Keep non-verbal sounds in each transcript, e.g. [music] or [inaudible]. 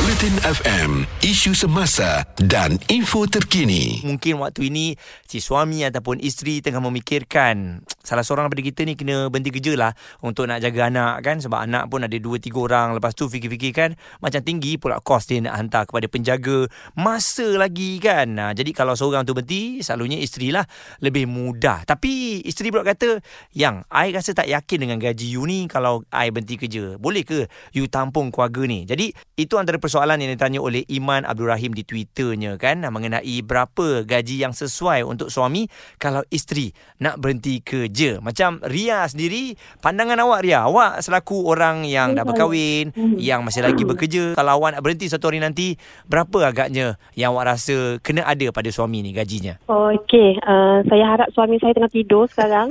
Bulletin FM Isu semasa dan info terkini. Mungkin waktu ini Si suami ataupun isteri Tengah memikirkan [tsk] Salah seorang daripada kita ni Kena berhenti kerja lah Untuk nak jaga anak kan? Sebab anak pun ada 2-3 orang. Lepas tu fikir-fikir kan Macam tinggi pula kos dia nak hantar Kepada penjaga Masa lagi kan? Nah, Jadi kalau seorang tu berhenti Selalunya isteri lah Lebih mudah. Tapi isteri pula kata Yang I rasa tak yakin dengan gaji you ni Kalau I berhenti kerja. Boleh ke You tampung keluarga ni? Jadi itu antara persoalan yang ditanya oleh Iman Abdul Rahim di Twitternya kan mengenai berapa gaji yang sesuai untuk suami kalau isteri nak berhenti kerja. Macam Ria sendiri, pandangan awak Ria, awak selaku orang yang dah berkahwin, yang masih lagi bekerja, kalau awak nak berhenti satu hari nanti, berapa agaknya yang awak rasa kena ada pada suami ni gajinya? Okey, uh, saya harap suami saya tengah tidur sekarang.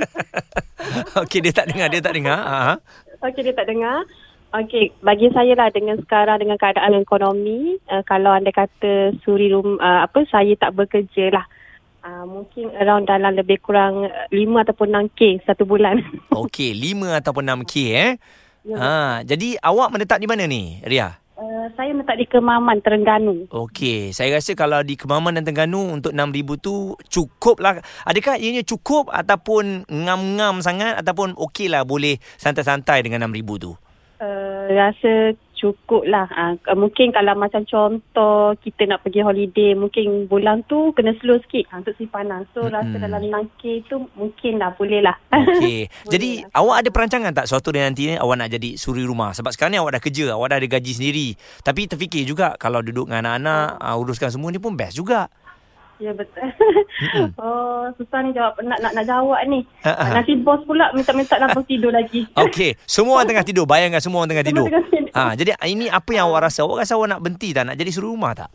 [laughs] Okey, dia tak dengar, dia tak dengar. [laughs] Ha. Okey, dia tak dengar. Okey, bagi saya lah dengan sekarang dengan keadaan ekonomi, uh, kalau anda kata suri rum, uh, apa saya tak bekerja lah. Uh, mungkin around dalam lebih kurang 5 ataupun 6K satu bulan. [laughs] Okey, 5 ataupun 6K eh. Ya. Ha, jadi awak menetap di mana ni, Ria? Uh, saya letak di Kemaman, Terengganu. Okey, saya rasa kalau di Kemaman dan Terengganu untuk 6000 tu cukup lah. Adakah ianya cukup ataupun ngam-ngam sangat ataupun okey lah boleh santai-santai dengan 6000 tu? Rasa cukup lah. Uh, mungkin kalau macam contoh kita nak pergi holiday, mungkin bulan tu kena slow sikit uh, untuk simpanan. So Mm-mm. rasa dalam 6K tu mungkin lah boleh lah. Okey. [laughs] Boleh jadi lah. awak ada perancangan tak suatu hari nanti ni awak nak jadi suri rumah? Sebab sekarang ni awak dah kerja, awak dah ada gaji sendiri. Tapi terfikir juga kalau duduk dengan anak-anak, uh, uruskan semua ni pun best juga. Ya betul. [laughs] Oh, susah ni jawab nak nak, nak jawab ni. Ha, ha. Nanti bos pula minta-minta nak tidur lagi. [laughs] Okey, semua orang tengah tidur. Bayangkan semua orang tengah tidur. Semua tengah tidur. Ha, jadi ini apa yang awak rasa? Awak rasa awak nak berhenti tak? Nak jadi suri rumah tak?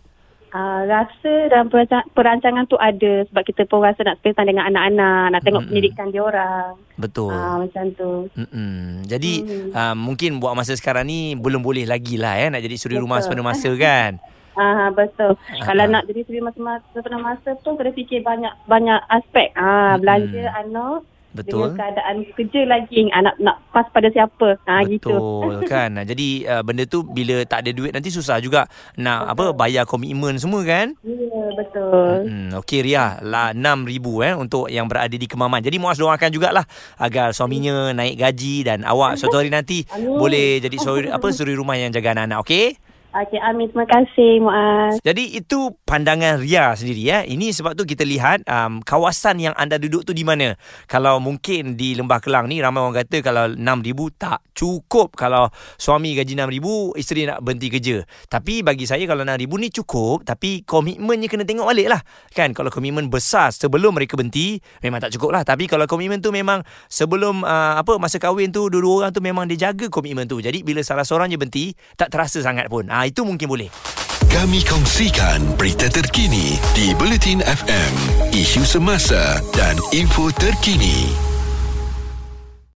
Uh, rasa dalam perancangan, tu ada sebab kita pun rasa nak spend time dengan anak-anak, nak tengok Mm-mm. pendidikan dia orang. Betul. Ah macam tu. Mm-mm. Jadi Hmm. uh, mungkin buat masa sekarang ni belum boleh lagi lah eh, nak jadi suri rumah Betul. sepenuh masa kan. [laughs] Ah betul. Ah, Kalau nak jadi suri masa-masa sepenuh masa tu kena fikir banyak banyak aspek. Ah belanja anak Betul. dengan keadaan kerja lagi anak nak pas pada siapa. Gitu. Betul [laughs] kan. Nah, Jadi uh, benda tu bila tak ada duit nanti susah juga nak apa bayar komitmen semua kan. Ya betul. Hmm, okey Ria, lah 6000 eh untuk yang berada di Kemaman. Jadi Muaz doakan jugalah agar suaminya naik gaji dan awak suatu hari nanti Amin. boleh jadi suri apa suri rumah yang jaga anak-anak, okey? Okey Amin terima kasih Muaz. Jadi itu pandangan Ria sendiri ya. Ini sebab tu kita lihat um, kawasan yang anda duduk tu di mana. Kalau mungkin di Lembah Kelang ni ramai orang kata kalau 6000 tak cukup kalau suami gaji 6000 isteri nak berhenti kerja. Tapi bagi saya kalau 6000 ni cukup tapi komitmennya kena tengok balik lah. Kan kalau komitmen besar sebelum mereka berhenti memang tak cukup lah. Tapi kalau komitmen tu memang sebelum uh, apa masa kahwin tu dua-dua orang tu memang dia jaga komitmen tu. Jadi bila salah seorang je berhenti tak terasa sangat pun. Ah itu mungkin boleh. Kami kongsikan berita terkini di Bulletin FM Isu semasa dan info terkini